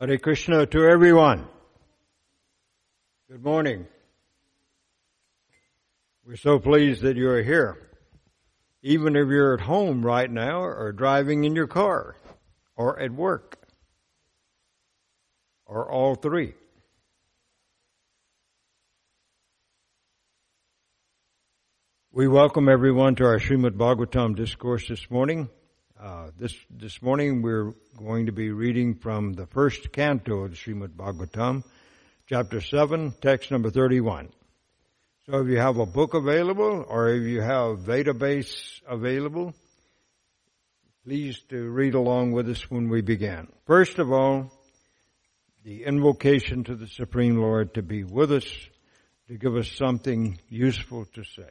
Hare Krishna to everyone. Good morning. We're so pleased that you're here. Even if you're at home right now or driving in your car or at work or all three. We welcome everyone to our Srimad Bhagavatam discourse this morning. Uh, this this morning we're going to be reading from the first canto of the Srimad Bhagavatam, chapter seven, text number thirty-one. So if you have a book available or if you have database available, please to read along with us when we begin. First of all, the invocation to the Supreme Lord to be with us, to give us something useful to say.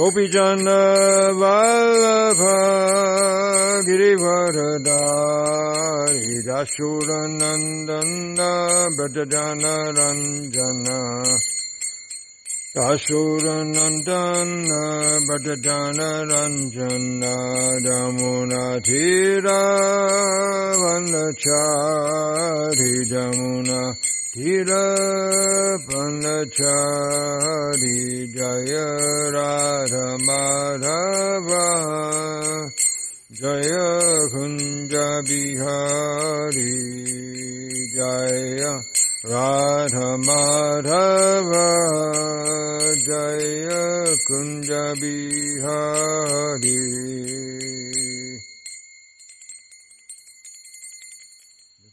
गोपीजन Vallabh गिरिवरदारी दाशुरनन्दन ब्रजजन Ranjan Asuranandana Bhattadana Ranjana Damunatira Vanachari Damuna Tira Vanachari Jaya Radha Madhava Jaya Kunja Bihari Jaya Radha Madhava Jaya Kunja Bihari.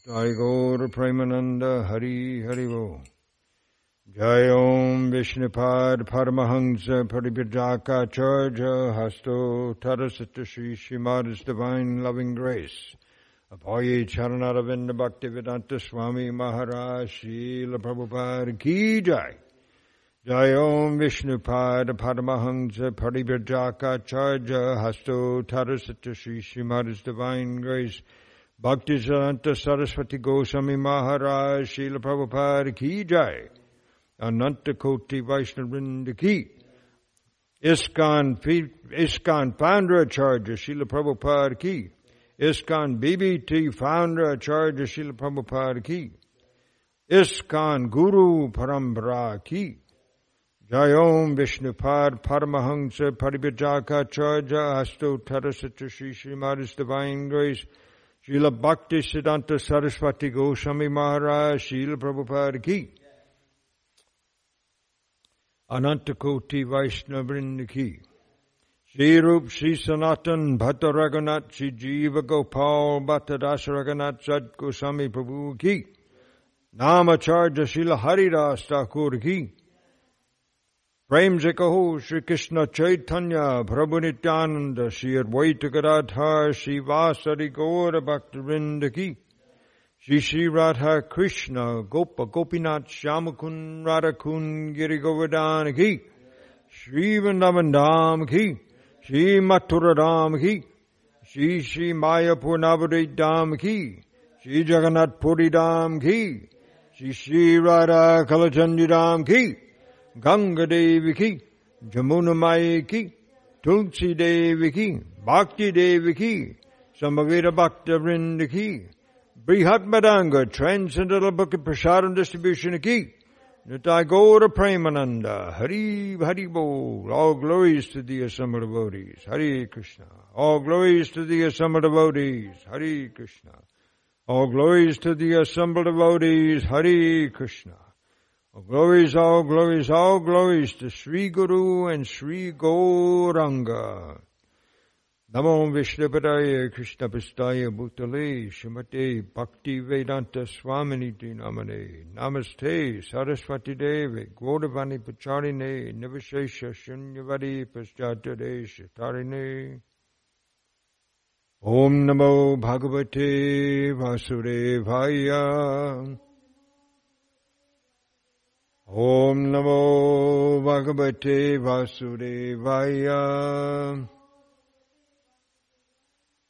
Tagore Premananda Hari Harivo Jai Om Vishnupad Paramahansa Paribhijaka Charja Hasto Tarasata Sri Shimada's Divine Loving Grace. Apoye Charanaravinda Bhaktivedanta Swami Maharaj Srila Prabhupada Ki Jai. Jai Om Vishnupad Paramahansa Paribhajaka Charja Hasto Tadasita Shri Shrimada's Divine Grace. Bhakti Saranta Saraswati Goswami Maharaj Srila Prabhupada Ki Jai Ananta Koti Vaishnavrinda Ki Iskan, ISKCON Founder Acharya Srila Prabhupada Ki ISKCON BBT Founder Acharya Srila Prabhupada Ki. ISKCON Guru Parambara Ki. Jai Om Vishnupad Paramahansa Paribhajaka Acharya Asto Tarasatra Shri Srimada's Divine Grace Srila Bhakti Siddhanta Saraswati Goswami Maharaj Srila Prabhupada Ki. Anantakoti Vaishnavrinda Ki Sri Rup Sri Sanatan Bhatta Raghunath Sri Jiva Gopal Bhatta Das Raghunath Sad Goswami Prabhu Ki Namacharya Srila Haridas Thakur Ki प्रेम से कहो श्री कृष्ण चैतन्य प्रभु नित्यानंद श्री अद्वैत गदाधर श्री वासरि गौर भक्त वृंद की श्री श्री राधा कृष्ण गोप गोपीनाथ श्याम कुंड राधा कुंड गिरि गोवर्धन की श्री वृंदावन धाम की Shri Mathura Ram ki, Shri Shri Mayapur Navadvip Dham ki, Shri Jagannath Puri Dham ki, Shri Shri Radha Kalachandi Dham ki, Ganga Devi ki, Jamuna Maya ki, Tulsi Devi ki, Bhakti Devi ki, Samavira Bhakta Vrinda ki, Brihat Madanga, Transcendental Book of Prasadam Distribution ki, Nitai Gaura Premananda, Hari Hari Bol, all glories to the assembled devotees, Hari Krishna, all glories to the assembled devotees, Hari Krishna, all glories to the assembled devotees, Hari Krishna. All glories, all glories, all glories to Sri Guru and Sri Gauranga. Namo Vishnupadaya Krishna Pistaya Bhutale Shimate Bhakti Vedanta Swamini Dinamane Namaste Saraswati Devi Gaudavani Pacharine Nivashesha Shunyavadi Paschatade Shatarine Om Namo Bhagavate Vasudevaya. Om Namo Bhagavate Vasudevaya.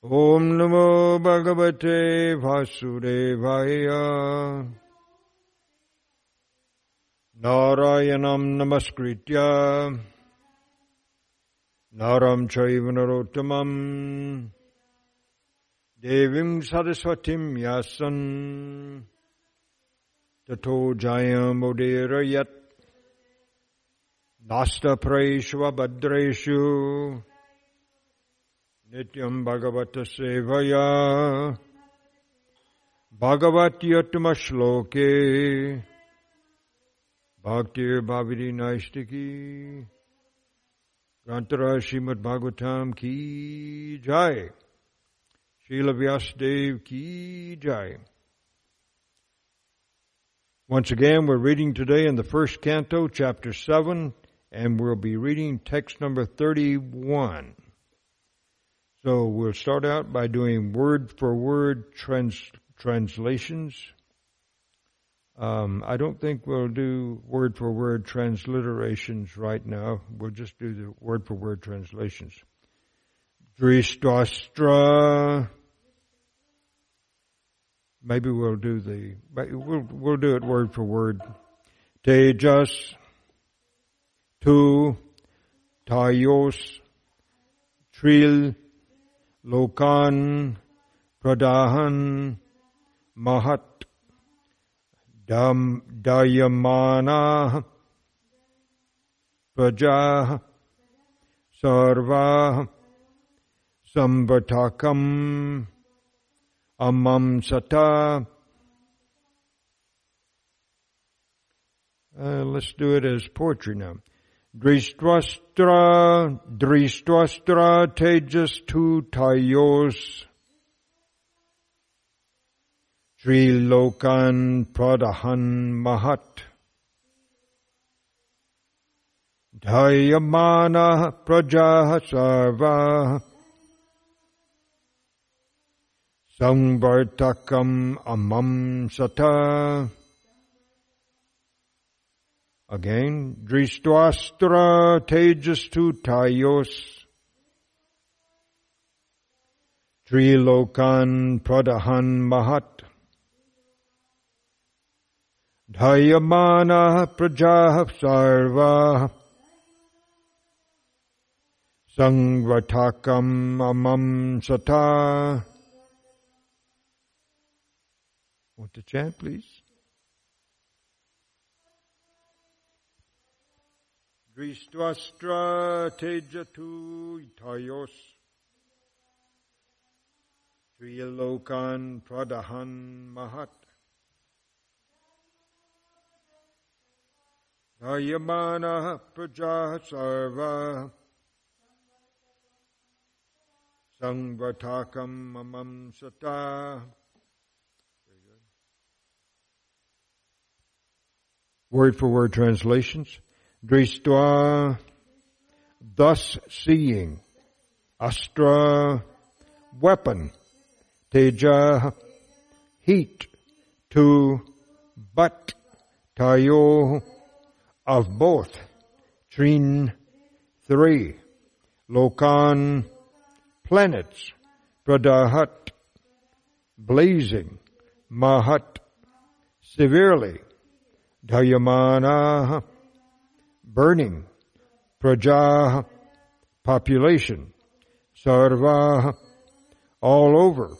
ॐ नमो भगवते वासुदेवाय। नारायणं नमस्कृत्य। नरं चैव नरोत्तमम्। देवीं सरस्वतीं यासन्। ततो जयमुदीरयत्। नास्तप्रेष्वभद्रेषु। Nityam Bhagavata Sevaya Bhagavatyatma Shloke Bhaktir Bhaviri Naistiki Grantara Srimad Bhagavatam Ki Jai Srila Ki Jai Once again, we're reading today in the first canto, chapter 7, and we'll be reading text number 31. So we'll start out by doing word for word trans- translations. Um, I don't think we'll do word for word transliterations right now. We'll just do the word for word translations. Dristastra. Maybe we'll do the, we'll, we'll do it word for word. Tejas, Tu, Tayos, Tril, Lokan, Pradahan, Mahat, Dam, Dayamana, Sarva, Sambatakam, Amam Sata. Let's do it as poetry now. Dristvastra, Tejas tu Tayos. Sri Lokan Pradahan Mahat. Dayamana Praja Sarva. Samvartakam Amam Sata. Again, Dristvastra Tejastu Tayos. Trilokan Pradahan Mahat. Dhayamana prajah Sarva. Sangvatakam Amam Sata. Want to chant, please? Dristvastra tejatu itayos Trilokan pradahan mahat. Dayamana praja sarva. Sangvatakam mamam sata. Word for word translations. Dristva, thus seeing. Astra, weapon. Teja, heat. To, but. Tayo, of both. Trin, three. Lokan, planets. Pradahat, blazing. Mahat, severely. Dayamana, burning. Praja, population. Sarva, all over.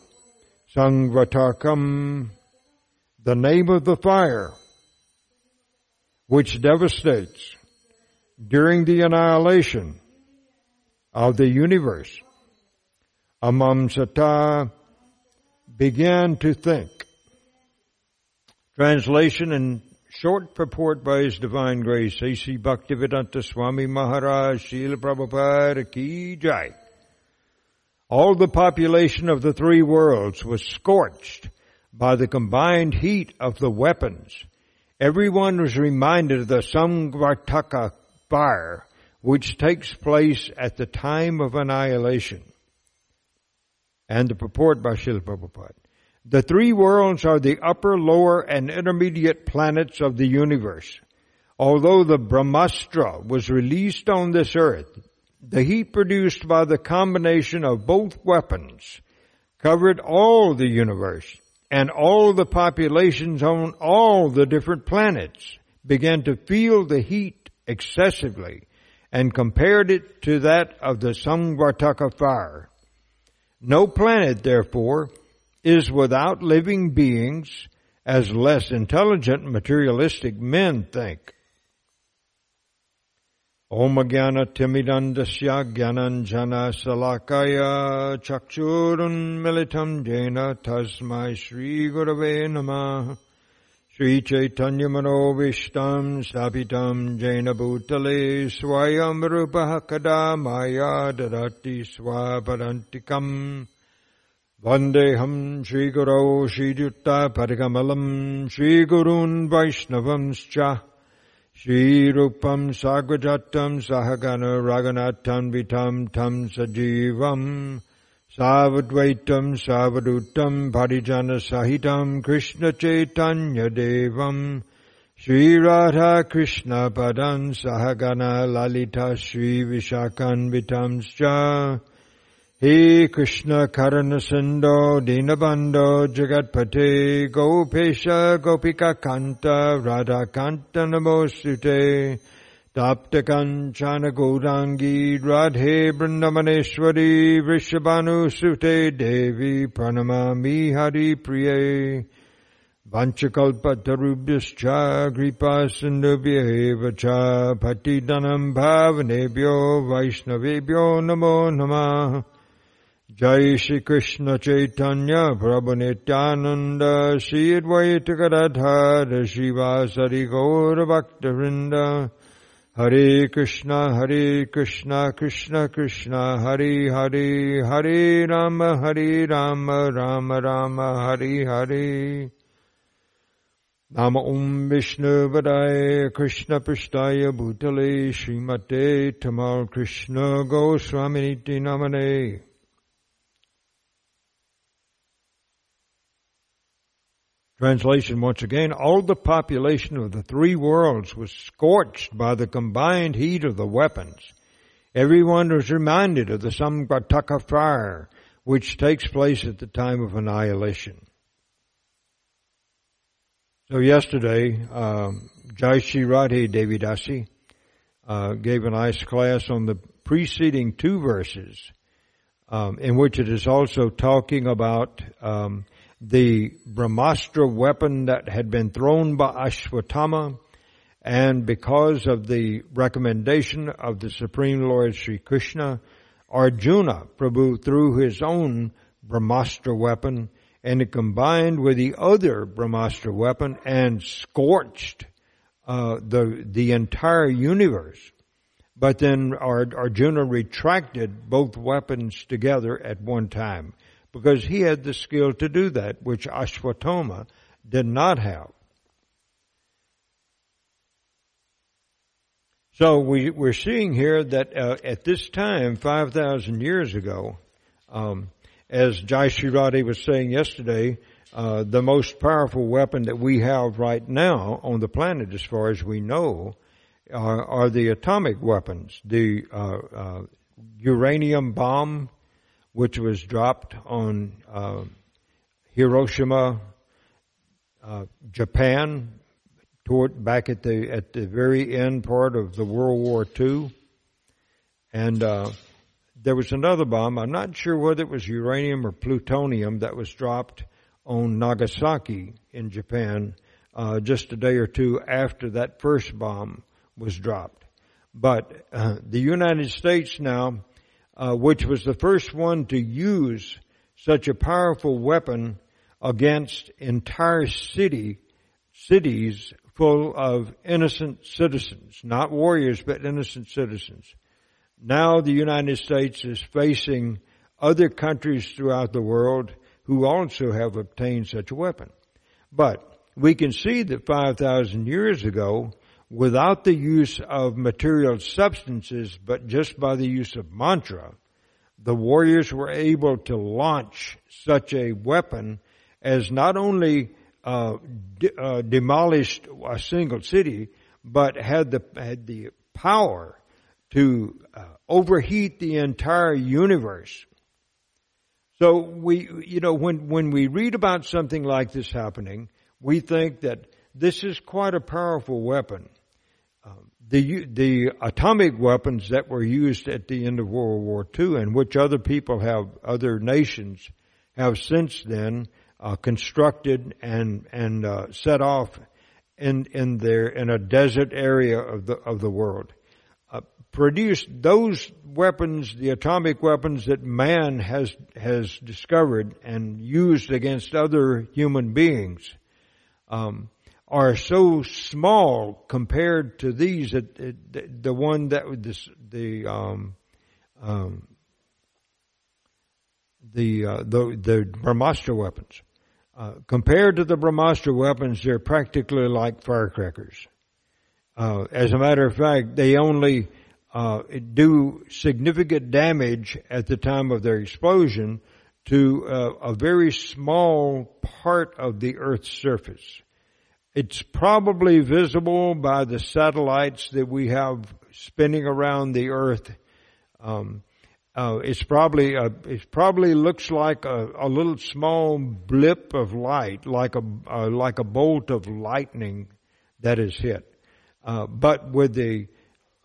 Sangvatakam, the name of the fire, which devastates during the annihilation of the universe. Amam Sata began to think. Translation and Short purport by His Divine Grace, A.C. Bhaktivedanta Swami Maharaj, Srila Prabhupada Ki Jai. All the population of the three worlds was scorched by the combined heat of the weapons. Everyone was reminded of the Samvartaka fire, which takes place at the time of annihilation. And the purport by Srila Prabhupada. The three worlds are the upper, lower, and intermediate planets of the universe. Although the Brahmastra was released on this earth, the heat produced by the combination of both weapons covered all the universe and all the populations on all the different planets began to feel the heat excessively and compared it to that of the Samvartaka fire. No planet, therefore, is without living beings as less intelligent materialistic men think. Om Jnana Timidandasya Jnananjana Salakaya Chakchurun Militam Jena Tasmai Shri Gurave Namah Shri Chaitanya Manovishtam Sapitam Jena Bhutale Swayam Rupa Kada Maya Dadati Swaparantikam Vandeham Shri Guru Shri Jutta Parikamalam Shri Gurun Vaishnavamscha Shri Rupam Sagrajatam Sahagana Raganatam Vitam Tam Sajivam Savadvaitam Savadutam Parijana Sahitam Krishna Chaitanya Devam Shri Radha Krishna Padan Sahagana Lalita Shri Vishakan Vitamscha He Krishna Karana Sindho Dinabando Jagatpate Gopesha Gopika Kanta Radha Kanta Namosute Taptakanchana Gaurangi Radhe Vrindavaneshwari Vrishabhanu Sute Devi Pranamami Hari Priye Vanchakalpatarubhyascha Kripa Sindhubhyeva cha Patidanam Bhavanebhyo Vaishnavebhyo Namo Namah Jai Shri Krishna Chaitanya Prabhu Nityananda Shri Advaita Gadadhara Shivasari Gaura Bhakta Vrinda Hare Krishna, Hare Krishna, Krishna Krishna, Hare Hare, Hare Rama, Hare Rama, Rama Rama, Hare Hare. Nama Om Vishnu Vadaya Krishna Prishtaya Bhutale Srimate Tamal Krishna Goswaminiti Namane. Translation once again, all the population of the three worlds was scorched by the combined heat of the weapons. Everyone was reminded of the Samvartaka fire, which takes place at the time of annihilation. So yesterday, um, Jai Shri Radhe Devidasi uh, gave a nice class on the preceding two verses, um, in which it is also talking about um, the Brahmastra weapon that had been thrown by Ashwatthama, and because of the recommendation of the Supreme Lord Sri Krishna, Arjuna Prabhu threw his own Brahmastra weapon and it combined with the other Brahmastra weapon and scorched uh, the the entire universe. But then Arjuna retracted both weapons together at one time because he had the skill to do that, which Ashwatthama did not have. So we, we're seeing here that uh, at this time, 5,000 years ago, um, as Jai Shri Radhe was saying yesterday, uh, the most powerful weapon that we have right now on the planet, as far as we know, are, are the atomic weapons. The uh, uh uranium bomb which was dropped on uh, Hiroshima, uh, Japan, toward back at the at the very end part of the World War II, and uh, there was another bomb. I'm not sure whether it was uranium or plutonium that was dropped on Nagasaki in Japan uh, just a day or two after that first bomb was dropped. But uh, the United States now uh, which was the first one to use such a powerful weapon against entire city, cities full of innocent citizens, not warriors, but innocent citizens. Now the United States is facing other countries throughout the world who also have obtained such a weapon. But we can see that 5,000 years ago, without the use of material substances, but just by the use of mantra, the warriors were able to launch such a weapon as not only uh, de- uh, demolished a single city, but had the had the power to uh, overheat the entire universe. So we, you know, when when we read about something like this happening, we think that this is quite a powerful weapon. The the atomic weapons that were used at the end of World War II, and which other people have, other nations have since then uh, constructed and and uh, set off in in their in a desert area of the of the world. Uh, produced those weapons, the atomic weapons that man has has discovered and used against other human beings, um, are so small compared to these that the, one that the the um, um, the, uh, the the Brahmastra weapons uh, compared to the Brahmastra weapons, they're practically like firecrackers. Uh, as a matter of fact, they only uh, do significant damage at the time of their explosion to uh, a very small part of the Earth's surface. It's probably visible by the satellites that we have spinning around the Earth. Um, uh, it's probably a, it probably looks like a, a, little small blip of light, like a uh, like a bolt of lightning that is hit. Uh, but with the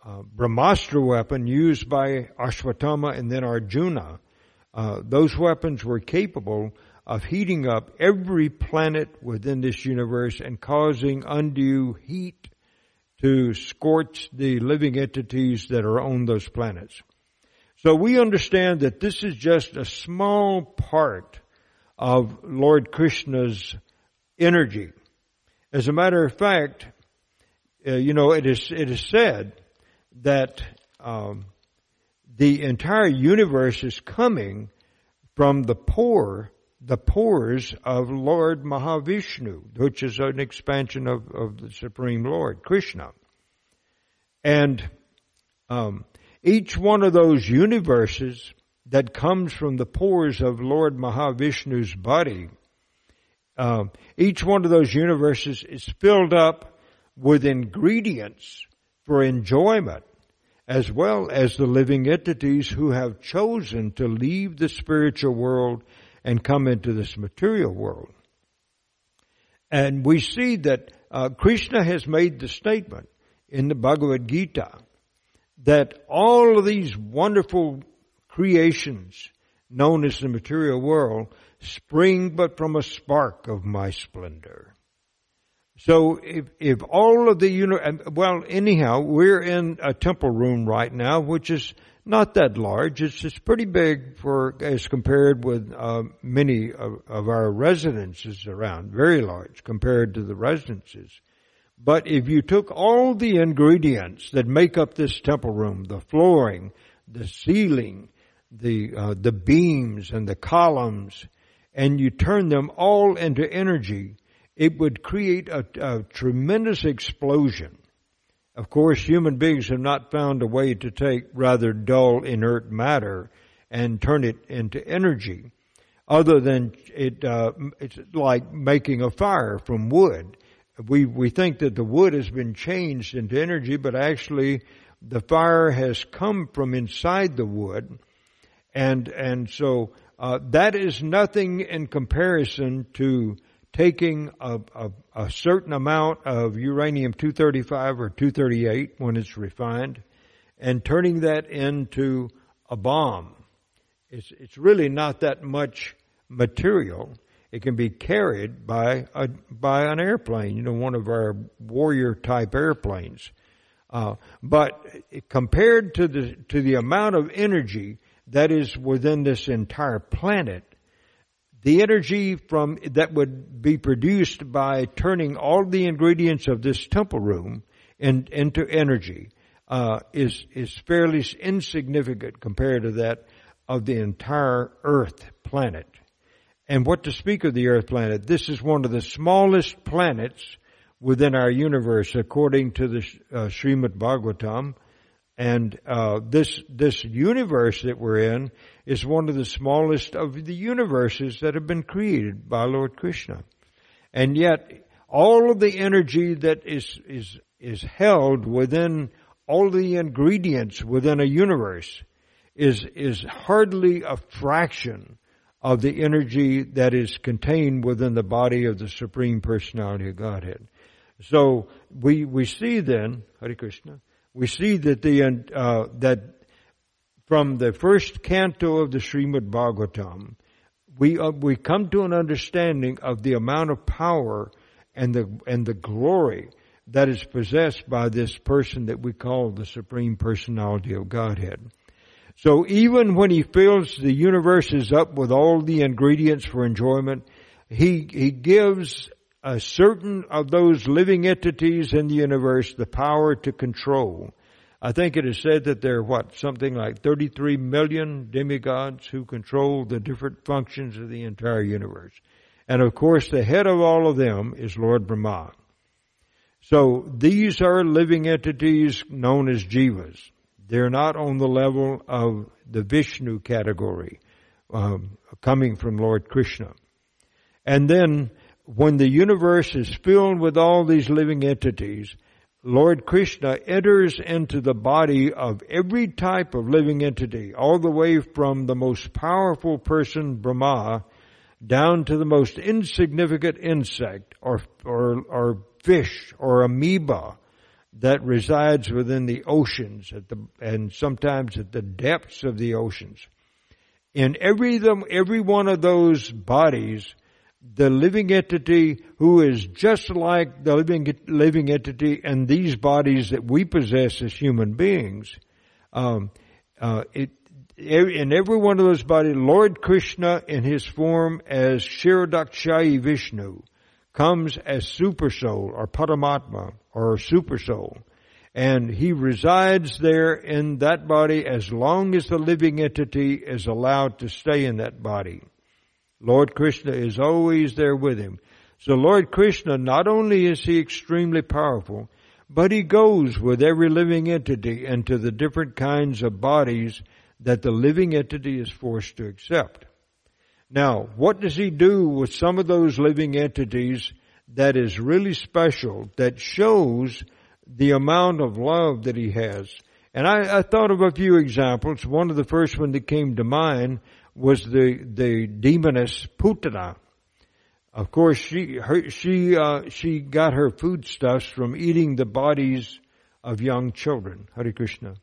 uh, Brahmastra weapon used by Ashwatthama and then Arjuna, uh, those weapons were capable of heating up every planet within this universe and causing undue heat to scorch the living entities that are on those planets. So we understand that this is just a small part of Lord Krishna's energy. As a matter of fact, uh, you know, it is, it is said that um, the entire universe is coming from the pore, the pores of Lord Mahavishnu, which is an expansion of, of the Supreme Lord, Krishna. And um, each one of those universes that comes from the pores of Lord Mahavishnu's body, uh, each one of those universes is filled up with ingredients for enjoyment, as well as the living entities who have chosen to leave the spiritual world and come into this material world. And we see that uh, Krishna has made the statement in the Bhagavad Gita that all of these wonderful creations known as the material world spring but from a spark of my splendor. So if, if all of the, well, anyhow, we're in a temple room right now, which is not that large. It's just pretty big for, as compared with, uh, many of, of our residences around. Very large compared to the residences. But if you took all the ingredients that make up this temple room, the flooring, the ceiling, the, uh, the beams and the columns, and you turn them all into energy, it would create a, a tremendous explosion. Of course, human beings have not found a way to take rather dull, inert matter and turn it into energy, other than it. Uh, it's like making a fire from wood we, we think that the wood has been changed into energy, but actually the fire has come from inside the wood. And, and so, uh, that is nothing in comparison to taking a, a, a certain amount of uranium-235 or 238 when it's refined and turning that into a bomb. It's, it's really not that much material it can be carried by a by an airplane, you know, one of our warrior type airplanes. Uh, but compared to the to the amount of energy that is within this entire planet, the energy from that would be produced by turning all the ingredients of this temple room in, into energy uh, is is fairly insignificant compared to that of the entire Earth planet. And what to speak of the Earth planet? This is one of the smallest planets within our universe, according to the uh, Srimad Bhagavatam. And uh, this this universe that we're in is one of the smallest of the universes that have been created by Lord Krishna. And yet, all of the energy that is, is, is held within all the ingredients within a universe is, is hardly a fraction of the energy that is contained within the body of the Supreme Personality of Godhead. So we, we see then, Hare Krishna, we see that the, uh, that from the first canto of the Srimad Bhagavatam, we, uh, we come to an understanding of the amount of power and the, and the glory that is possessed by this person that we call the Supreme Personality of Godhead. So even when he fills the universes up with all the ingredients for enjoyment, he, he gives a certain of those living entities in the universe the power to control. I think it is said that there are what, something like 33 million demigods who control the different functions of the entire universe. And of course the head of all of them is Lord Brahma. So these are living entities known as jivas. They're not on the level of the Vishnu category, um, coming from Lord Krishna. And then when the universe is filled with all these living entities, Lord Krishna enters into the body of every type of living entity, all the way from the most powerful person, Brahma, down to the most insignificant insect or, or, or fish or amoeba that resides within the oceans at the, and sometimes at the depths of the oceans. In every, every one of those bodies, the living entity who is just like the living, living entity and these bodies that we possess as human beings, um, uh, it, in every one of those bodies, Lord Krishna in his form as Kshirodakshayi Vishnu comes as super soul or Paramatma or super soul. And he resides there in that body as long as the living entity is allowed to stay in that body. Lord Krishna is always there with him. So Lord Krishna, not only is he extremely powerful, but he goes with every living entity into the different kinds of bodies that the living entity is forced to accept. Now, what does he do with some of those living entities that is really special, that shows the amount of love that he has? And I, I thought of a few examples. One of the first one that came to mind was the, the demoness Putana. Of course, she, her, she, uh, she got her foodstuffs from eating the bodies of young children. Hare Krishna.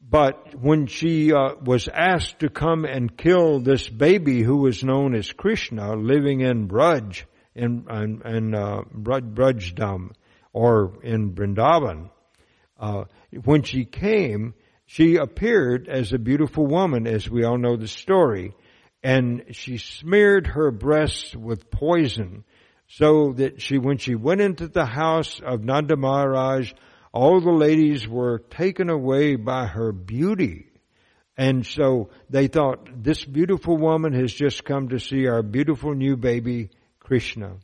But when she uh, was asked to come and kill this baby who was known as Krishna, living in Braj, in, in, in uh, Brajdam, or in Vrindavan, uh, when she came, she appeared as a beautiful woman, as we all know the story, and she smeared her breasts with poison, so that she, when she went into the house of Nanda Maharaj, all the ladies were taken away by her beauty. And so they thought, this beautiful woman has just come to see our beautiful new baby, Krishna.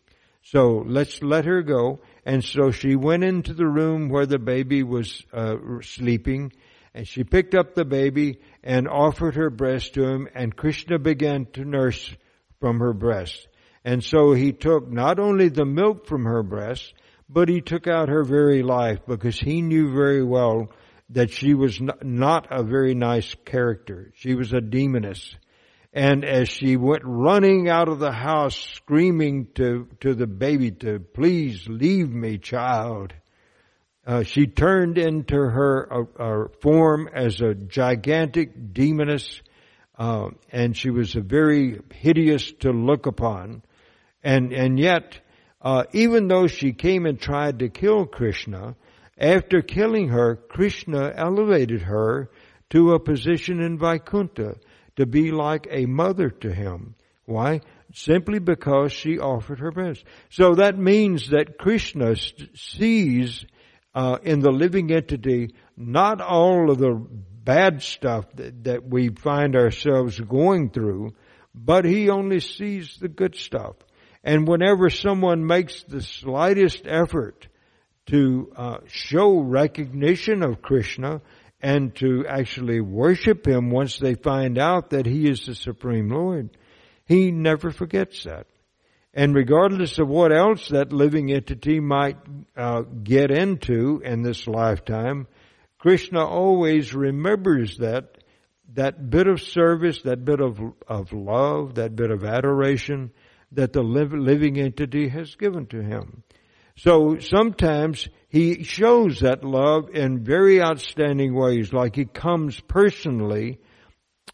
So let's let her go. And so she went into the room where the baby was uh, sleeping, and she picked up the baby and offered her breast to him, and Krishna began to nurse from her breast. And so he took not only the milk from her breast, but he took out her very life because he knew very well that she was not a very nice character. She was a demoness. And as she went running out of the house screaming to, to the baby to please leave me child, uh, she turned into her uh, uh, form as a gigantic demoness, uh, and she was very hideous to look upon. And, and yet, uh, even though she came and tried to kill Krishna, after killing her, Krishna elevated her to a position in Vaikuntha to be like a mother to him. Why? Simply because she offered her best. So that means that Krishna sees uh, in the living entity not all of the bad stuff that, that we find ourselves going through, but he only sees the good stuff. And whenever someone makes the slightest effort to uh, show recognition of Krishna and to actually worship Him once they find out that He is the Supreme Lord, He never forgets that. And regardless of what else that living entity might uh, get into in this lifetime, Krishna always remembers that that bit of service, that bit of of love, that bit of adoration that the living entity has given to him. So sometimes he shows that love in very outstanding ways, like he comes personally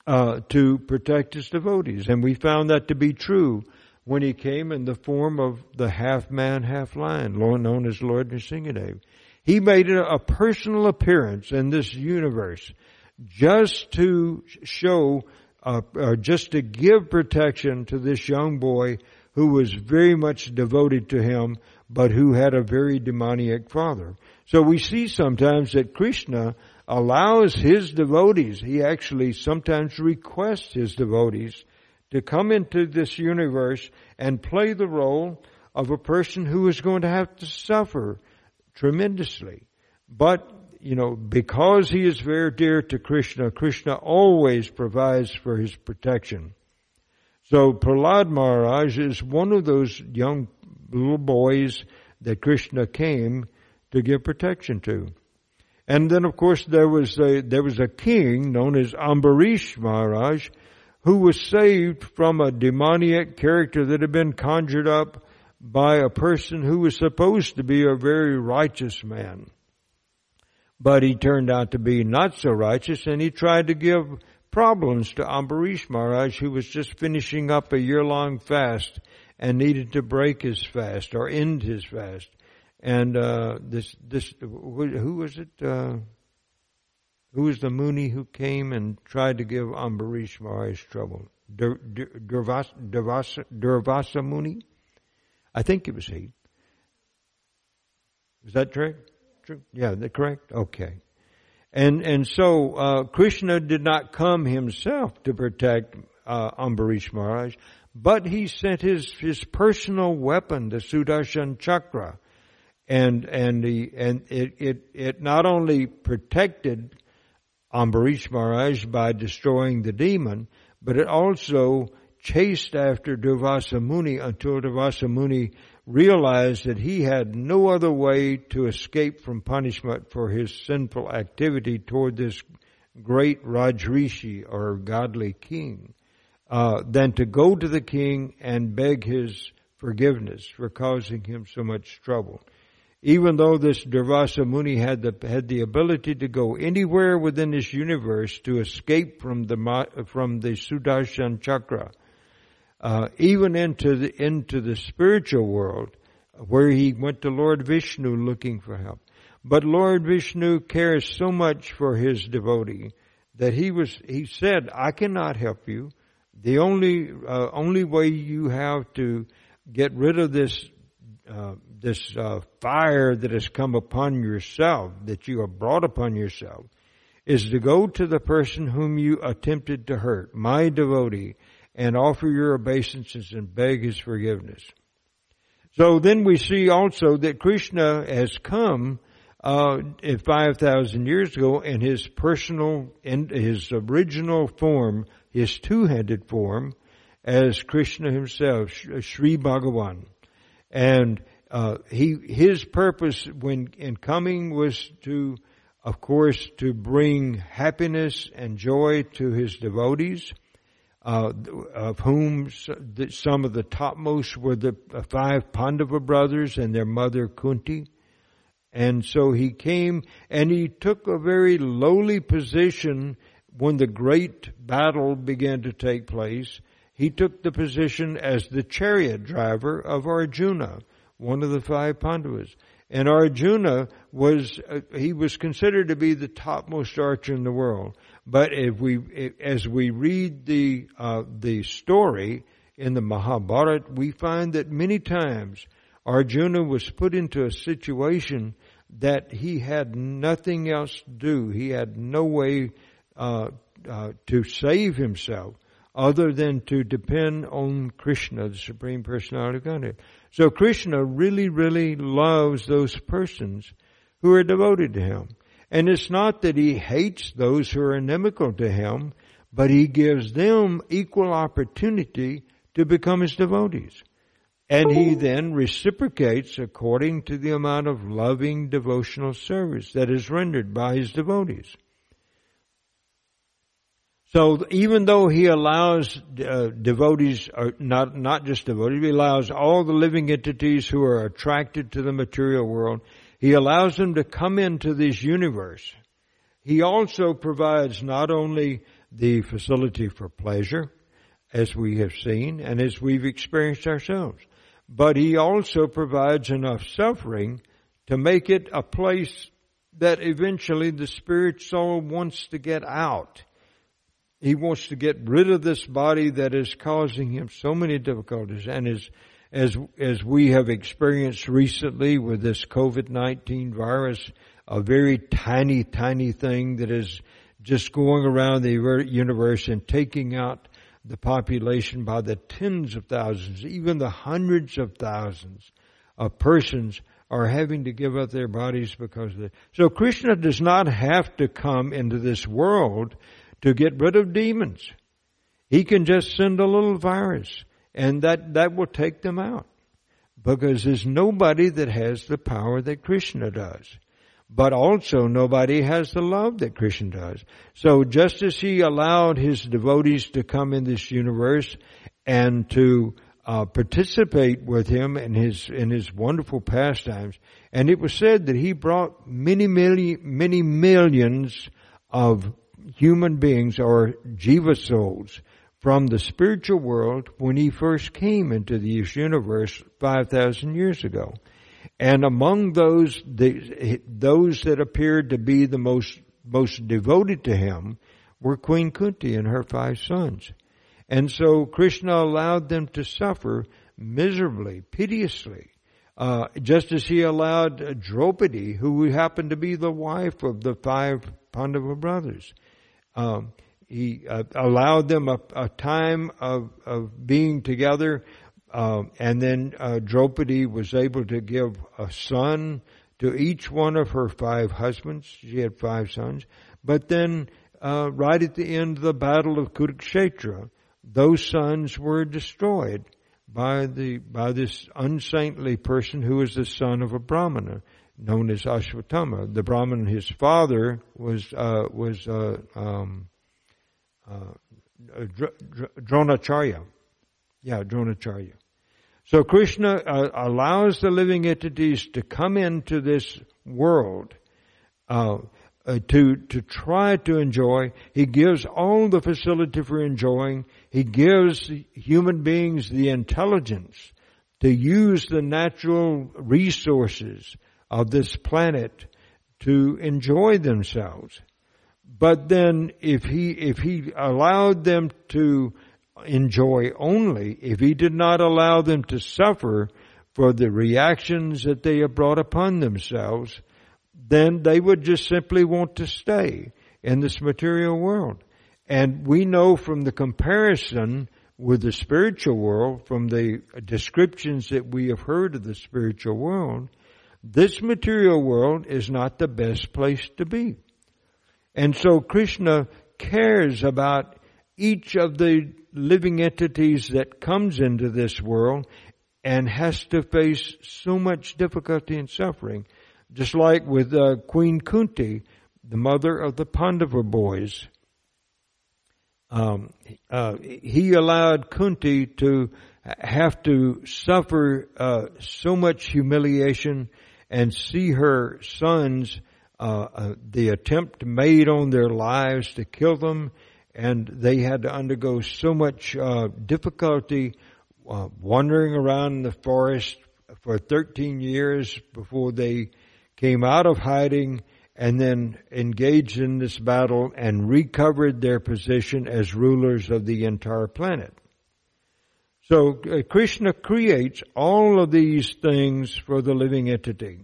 uh, to protect his devotees, and we found that to be true when he came in the form of the half man, half lion, known as Lord Nrsingadev. He made a personal appearance in this universe just to show, uh, uh, just to give protection to this young boy who was very much devoted to him, but who had a very demoniac father. So we see sometimes that Krishna allows his devotees, he actually sometimes requests his devotees to come into this universe and play the role of a person who is going to have to suffer tremendously. But, you know, because he is very dear to Krishna, Krishna always provides for his protection. So Prahlad Maharaj is one of those young little boys that Krishna came to give protection to. And then of course there was a, there was a king known as Ambarish Maharaj who was saved from a demoniac character that had been conjured up by a person who was supposed to be a very righteous man. But he turned out to be not so righteous and he tried to give problems to Ambarish Maharaj who was just finishing up a year long fast and needed to break his fast or end his fast. And, uh, this, this, who was it, uh, who was the Muni who came and tried to give Ambarish Maharaj trouble? Durvasa, Durvasa, Durvasa Muni? I think it was he. Is that true? True? Yeah, that correct? Okay. And, and so, uh, Krishna did not come himself to protect, uh, Ambarish Maharaj, but he sent his, his personal weapon, the Sudarshan Chakra. And, and he, and it, it, it not only protected Ambarish Maharaj by destroying the demon, but it also chased after Durvasa Muni until Durvasa Muni realized that he had no other way to escape from punishment for his sinful activity toward this great Rajrishi or godly king uh, than to go to the king and beg his forgiveness for causing him so much trouble even though this Durvasa Muni had the, had the ability to go anywhere within this universe to escape from the, from the Sudarshan Chakra, uh, even into the, into the spiritual world, where he went to Lord Vishnu looking for help. But Lord Vishnu cares so much for his devotee that he was, he said, I cannot help you. The only, uh, only way you have to get rid of this uh, this uh, fire that has come upon yourself, that you have brought upon yourself, is to go to the person whom you attempted to hurt, my devotee, and offer your obeisances and beg his forgiveness. So then we see also that Krishna has come uh, 5,000 years ago in his personal, in his original form, his two-handed form, as Krishna himself, Sri Bhagavan. And uh, he his purpose when in coming was to, of course, to bring happiness and joy to his devotees, uh, of whom some of the topmost were the five Pandava brothers and their mother Kunti. And so he came and he took a very lowly position when the great battle began to take place he took the position as the chariot driver of Arjuna, one of the five Pandavas. And Arjuna was, uh, he was considered to be the topmost archer in the world. But if we, as we read the, uh, the story in the Mahabharata, we find that many times Arjuna was put into a situation that he had nothing else to do. He had no way, uh, uh to save himself other than to depend on Krishna, the Supreme Personality of Godhead. So Krishna really, really loves those persons who are devoted to Him. And it's not that He hates those who are inimical to Him, but He gives them equal opportunity to become His devotees. And he then reciprocates according to the amount of loving devotional service that is rendered by his devotees. So even though he allows uh, devotees, or not not just devotees, he allows all the living entities who are attracted to the material world, he allows them to come into this universe. He also provides not only the facility for pleasure, as we have seen and as we've experienced ourselves, but he also provides enough suffering to make it a place that eventually the spirit soul wants to get out he wants to get rid of this body that is causing him so many difficulties. And as, as, as we have experienced recently with this COVID-19 virus, a very tiny, tiny thing that is just going around the universe and taking out the population by the tens of thousands, even the hundreds of thousands of persons are having to give up their bodies because of it. So Krishna does not have to come into this world to get rid of demons. He can just send a little virus and that, that will take them out. Because there's nobody that has the power that Krishna does. But also nobody has the love that Krishna does. So just as he allowed his devotees to come in this universe and to uh, participate with him in his in his wonderful pastimes, and it was said that he brought many many many millions of human beings or jiva souls from the spiritual world when he first came into this universe 5,000 years ago. And among those, the, those that appeared to be the most, most devoted to him were Queen Kunti and her five sons. And so Krishna allowed them to suffer miserably, piteously, uh, just as he allowed Draupadi, who happened to be the wife of the five Pandava brothers, um, he uh, allowed them a, a time of, of being together, uh, and then uh, Draupadi was able to give a son to each one of her five husbands. She had five sons. But then, uh, right at the end of the battle of Kurukshetra, those sons were destroyed by the by this unsaintly person who was the son of a brahmana known as Ashwatthama. The Brahmin, his father, was uh, was uh, um, uh, Dronacharya. Yeah, Dronacharya. So Krishna uh, allows the living entities to come into this world uh, uh, to to try to enjoy. He gives all the facility for enjoying. He gives human beings the intelligence to use the natural resources of this planet to enjoy themselves. But then if he, if he allowed them to enjoy only, if he did not allow them to suffer for the reactions that they have brought upon themselves, then they would just simply want to stay in this material world. And we know from the comparison with the spiritual world, from the descriptions that we have heard of the spiritual world, this material world is not the best place to be. And so Krishna cares about each of the living entities that comes into this world and has to face so much difficulty and suffering. Just like with uh, Queen Kunti, the mother of the Pandava boys. Um, uh, he allowed Kunti to have to suffer uh, so much humiliation and see her sons, uh, uh, the attempt made on their lives to kill them, and they had to undergo so much uh, difficulty uh, wandering around in the forest for 13 years before they came out of hiding and then engaged in this battle and recovered their position as rulers of the entire planet. So uh, Krishna creates all of these things for the living entity,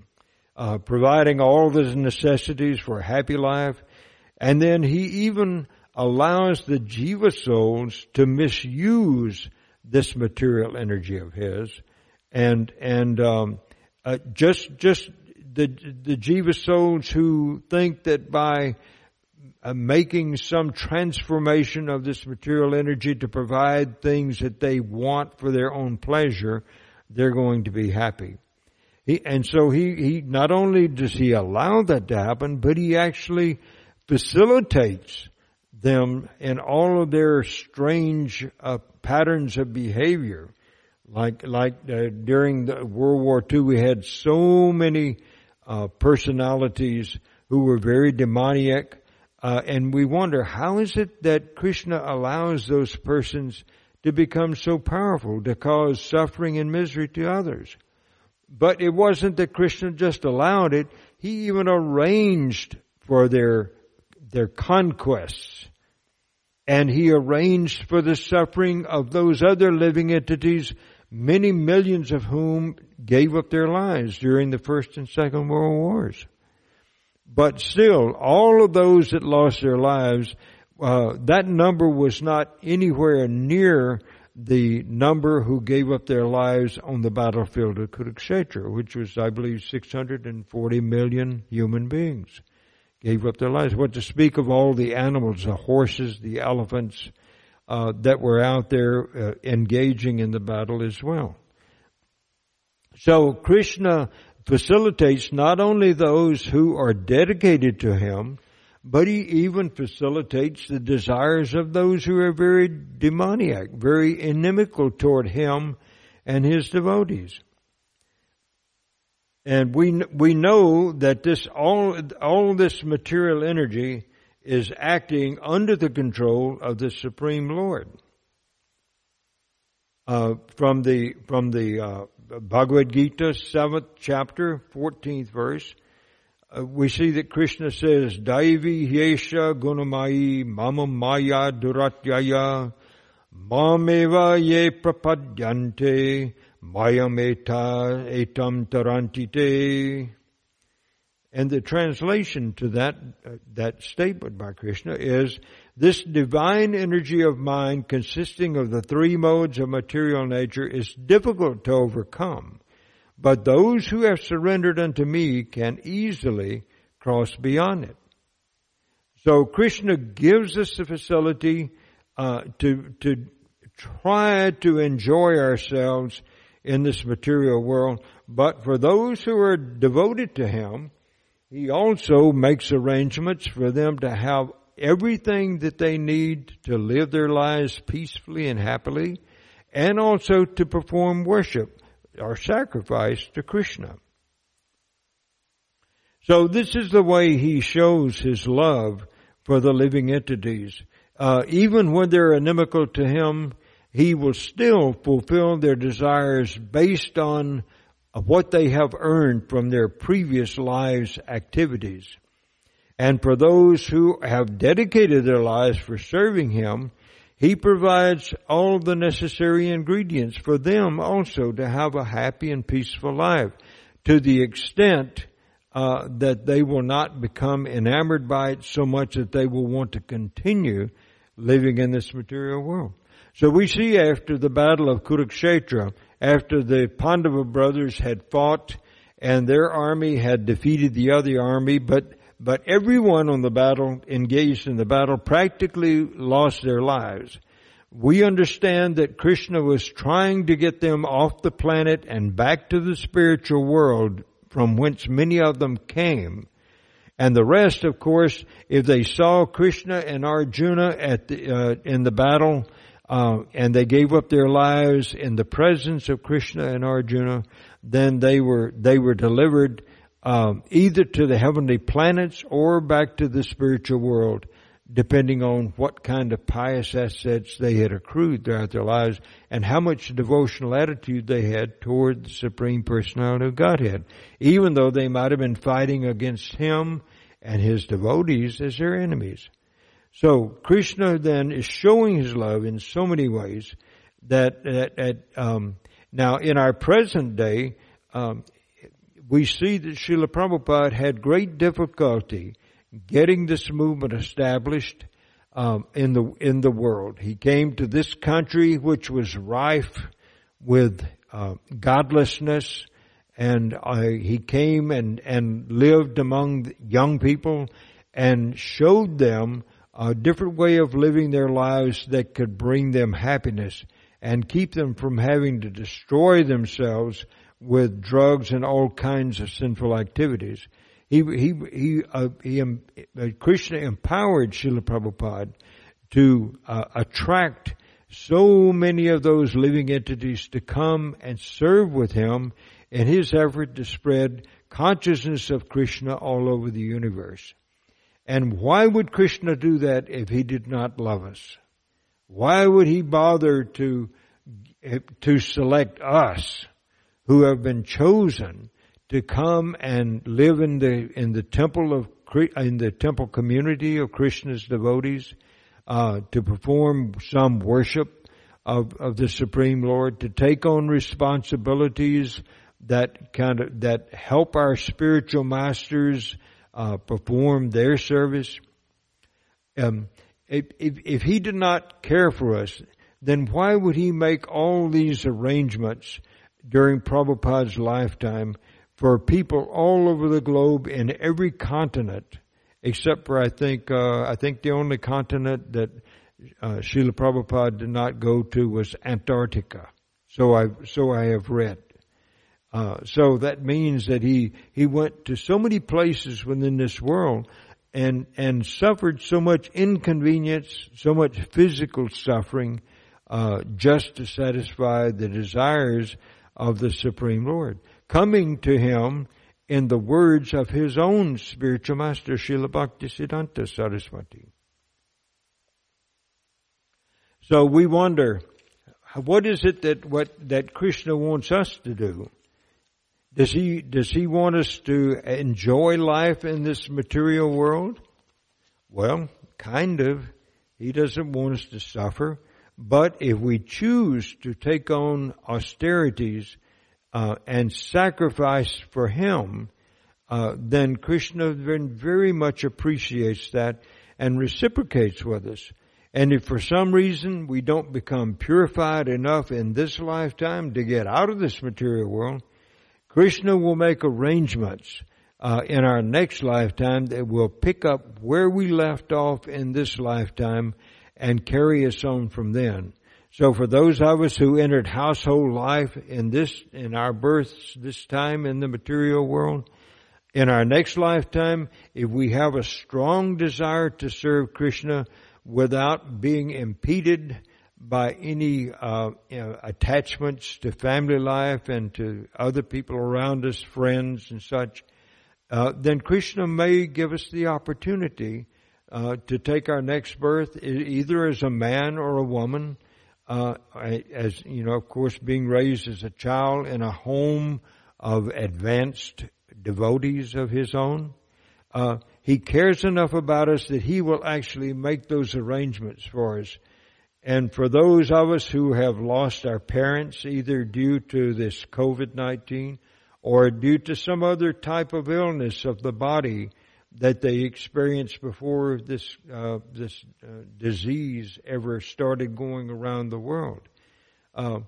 uh, providing all his necessities for a happy life, and then he even allows the jiva souls to misuse this material energy of his, and and um, uh, just just the the jiva souls who think that by making some transformation of this material energy to provide things that they want for their own pleasure, they're going to be happy. He, and so he, he, not only does he allow that to happen, but he actually facilitates them in all of their strange uh, patterns of behavior. Like, like uh, during the World War II, we had so many uh, personalities who were very demoniac, uh, and we wonder how is it that Krishna allows those persons to become so powerful to cause suffering and misery to others? But it wasn't that Krishna just allowed it; he even arranged for their their conquests. And he arranged for the suffering of those other living entities, many millions of whom gave up their lives during the First and Second World Wars. But still, all of those that lost their lives, uh, that number was not anywhere near the number who gave up their lives on the battlefield of Kurukshetra, which was, I believe, 640 million human beings gave up their lives. What to speak of all the animals, the horses, the elephants, uh, that were out there uh, engaging in the battle as well. So Krishna facilitates not only those who are dedicated to him, but he even facilitates the desires of those who are very demoniac, very inimical toward him and his devotees. And we, we know that this, all, all this material energy is acting under the control of the Supreme Lord. Uh, from the, from the, uh, Bhagavad Gita, 7th chapter, 14th verse, uh, we see that Krishna says, Daivi Yesha Gunamayi Mama Maya Duratyaya Mameva Ye Prapadyante Mayameta etam tarantite. And the translation to that, uh, that statement by Krishna is, this divine energy of mind consisting of the three modes of material nature is difficult to overcome, but those who have surrendered unto me can easily cross beyond it. So Krishna gives us the facility uh, to to try to enjoy ourselves in this material world. But for those who are devoted to Him, He also makes arrangements for them to have everything that they need to live their lives peacefully and happily, and also to perform worship or sacrifice to Krishna. So this is the way He shows His love for the living entities. Uh, even when they're inimical to Him, he will still fulfill their desires based on what they have earned from their previous lives' activities. And for those who have dedicated their lives for serving Him, He provides all the necessary ingredients for them also to have a happy and peaceful life to the extent uh, that they will not become enamored by it so much that they will want to continue living in this material world. So we see after the battle of Kurukshetra, after the Pandava brothers had fought and their army had defeated the other army, but but everyone on the battle engaged in the battle practically lost their lives. We understand that Krishna was trying to get them off the planet and back to the spiritual world from whence many of them came. And the rest, of course, if they saw Krishna and Arjuna at the, uh, in the battle, uh, and they gave up their lives in the presence of Krishna and Arjuna, then they were they were delivered um, either to the heavenly planets or back to the spiritual world, depending on what kind of pious assets they had accrued throughout their lives and how much devotional attitude they had toward the Supreme Personality of Godhead, even though they might have been fighting against Him and His devotees as their enemies. So Krishna then is showing his love in so many ways that, that, that um, now in our present day, um, we see that Srila Prabhupada had great difficulty getting this movement established um, in the in the world. He came to this country which was rife with uh, godlessness, and uh, he came and and lived among young people and showed them a different way of living their lives that could bring them happiness and keep them from having to destroy themselves with drugs and all kinds of sinful activities. He, he, he, uh, he um, Krishna empowered Srila Prabhupada to uh, attract so many of those living entities to come and serve with him in his effort to spread consciousness of Krishna all over the universe. And why would Krishna do that if he did not love us? Why would he bother to, to select us who have been chosen to come and live in the, in the temple of, in the temple community of Krishna's devotees, uh, to perform some worship of, of the Supreme Lord, to take on responsibilities that kind of, that help our spiritual masters, uh, perform their service. Um, if, if, if he did not care for us, then why would he make all these arrangements during Prabhupada's lifetime for people all over the globe in every continent, except for I think uh, I think the only continent that uh, Srila Prabhupada did not go to was Antarctica. So I so I have read. Uh, so that means that he he went to so many places within this world and and suffered so much inconvenience, so much physical suffering, uh, just to satisfy the desires of the Supreme Lord, coming to him in the words of his own spiritual master, Srila Bhaktisiddhanta Saraswati. So we wonder, what is it that what that Krishna wants us to do? Does he, does he want us to enjoy life in this material world? Well, kind of. He doesn't want us to suffer. But if we choose to take on austerities uh, and sacrifice for Him, uh, then Krishna very much appreciates that and reciprocates with us. And if for some reason we don't become purified enough in this lifetime to get out of this material world, Krishna will make arrangements uh, in our next lifetime that will pick up where we left off in this lifetime and carry us on from then. So for those of us who entered household life in this, in our births this time in the material world, in our next lifetime, if we have a strong desire to serve Krishna without being impeded by any uh, attachments to family life and to other people around us, friends and such, uh, then Krishna may give us the opportunity uh, to take our next birth either as a man or a woman, uh, as you know, of course, being raised as a child in a home of advanced devotees of his own. Uh, he cares enough about us that he will actually make those arrangements for us and for those of us who have lost our parents either due to this COVID-19 or due to some other type of illness of the body that they experienced before this uh, this uh, disease ever started going around the world. Uh,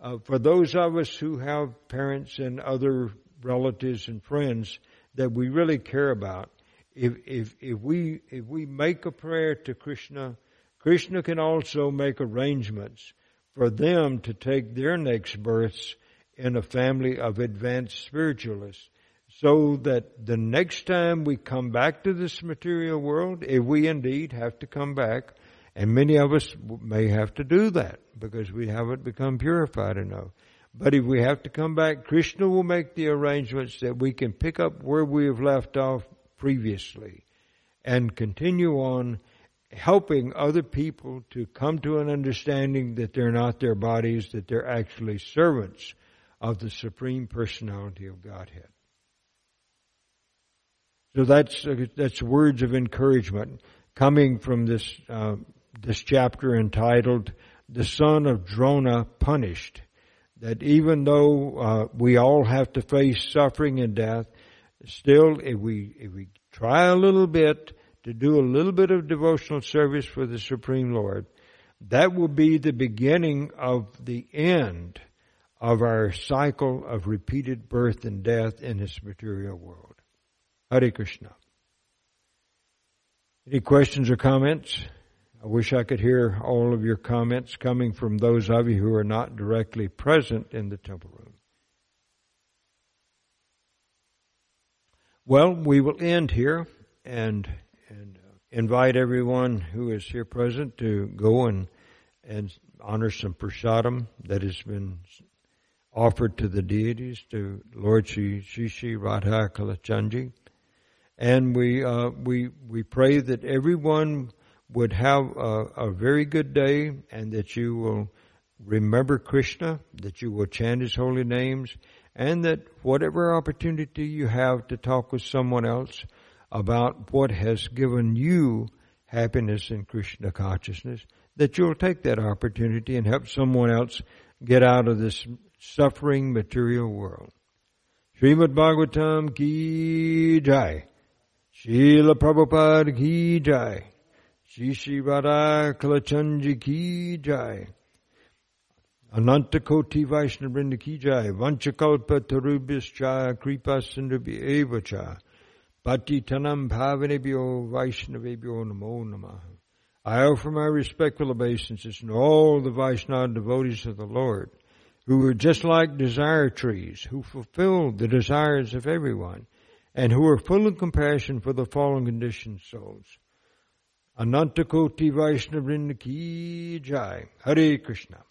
uh for those of us who have parents and other relatives and friends that we really care about, if if if we if we make a prayer to Krishna Krishna can also make arrangements for them to take their next births in a family of advanced spiritualists so that the next time we come back to this material world, if we indeed have to come back, and many of us may have to do that because we haven't become purified enough. But if we have to come back, Krishna will make the arrangements that we can pick up where we have left off previously and continue on helping other people to come to an understanding that they're not their bodies, that they're actually servants of the Supreme Personality of Godhead. So that's that's words of encouragement coming from this uh, this chapter entitled "The Son of Drona Punished." That even though uh, we all have to face suffering and death, still, if we if we try a little bit to do a little bit of devotional service for the Supreme Lord, that will be the beginning of the end of our cycle of repeated birth and death in this material world. Hare Krishna. Any questions or comments? I wish I could hear all of your comments coming from those of you who are not directly present in the temple room. Well, we will end here and, and invite everyone who is here present to go and, and honor some prasadam that has been offered to the deities, to Lord Shri Shri Radha Kalachandji. And we, uh, we, we pray that everyone would have a, a very good day and that you will remember Krishna, that you will chant His holy names, and that whatever opportunity you have to talk with someone else about what has given you happiness in Krishna consciousness, that you'll take that opportunity and help someone else get out of this suffering material world. Srimad Bhagavatam ki jai. Srila Prabhupada ki jai. Shri Radha Kalachandji ki jai. Ananta Koti Vaishnava Vrinda ki jai. Vanchakalpa Tarubhyascha Kripa Sindhubi Evacha. Bhatti Tanam Bhavanebhyo Vaishnavebhyo Namo Namaha. I offer my respectful obeisances to all the Vaishnava devotees of the Lord, who are just like desire trees, who fulfilled the desires of everyone, and who are full of compassion for the fallen conditioned souls. Ananta Koti Vaishnavrinda ki jai. Hare Krishna.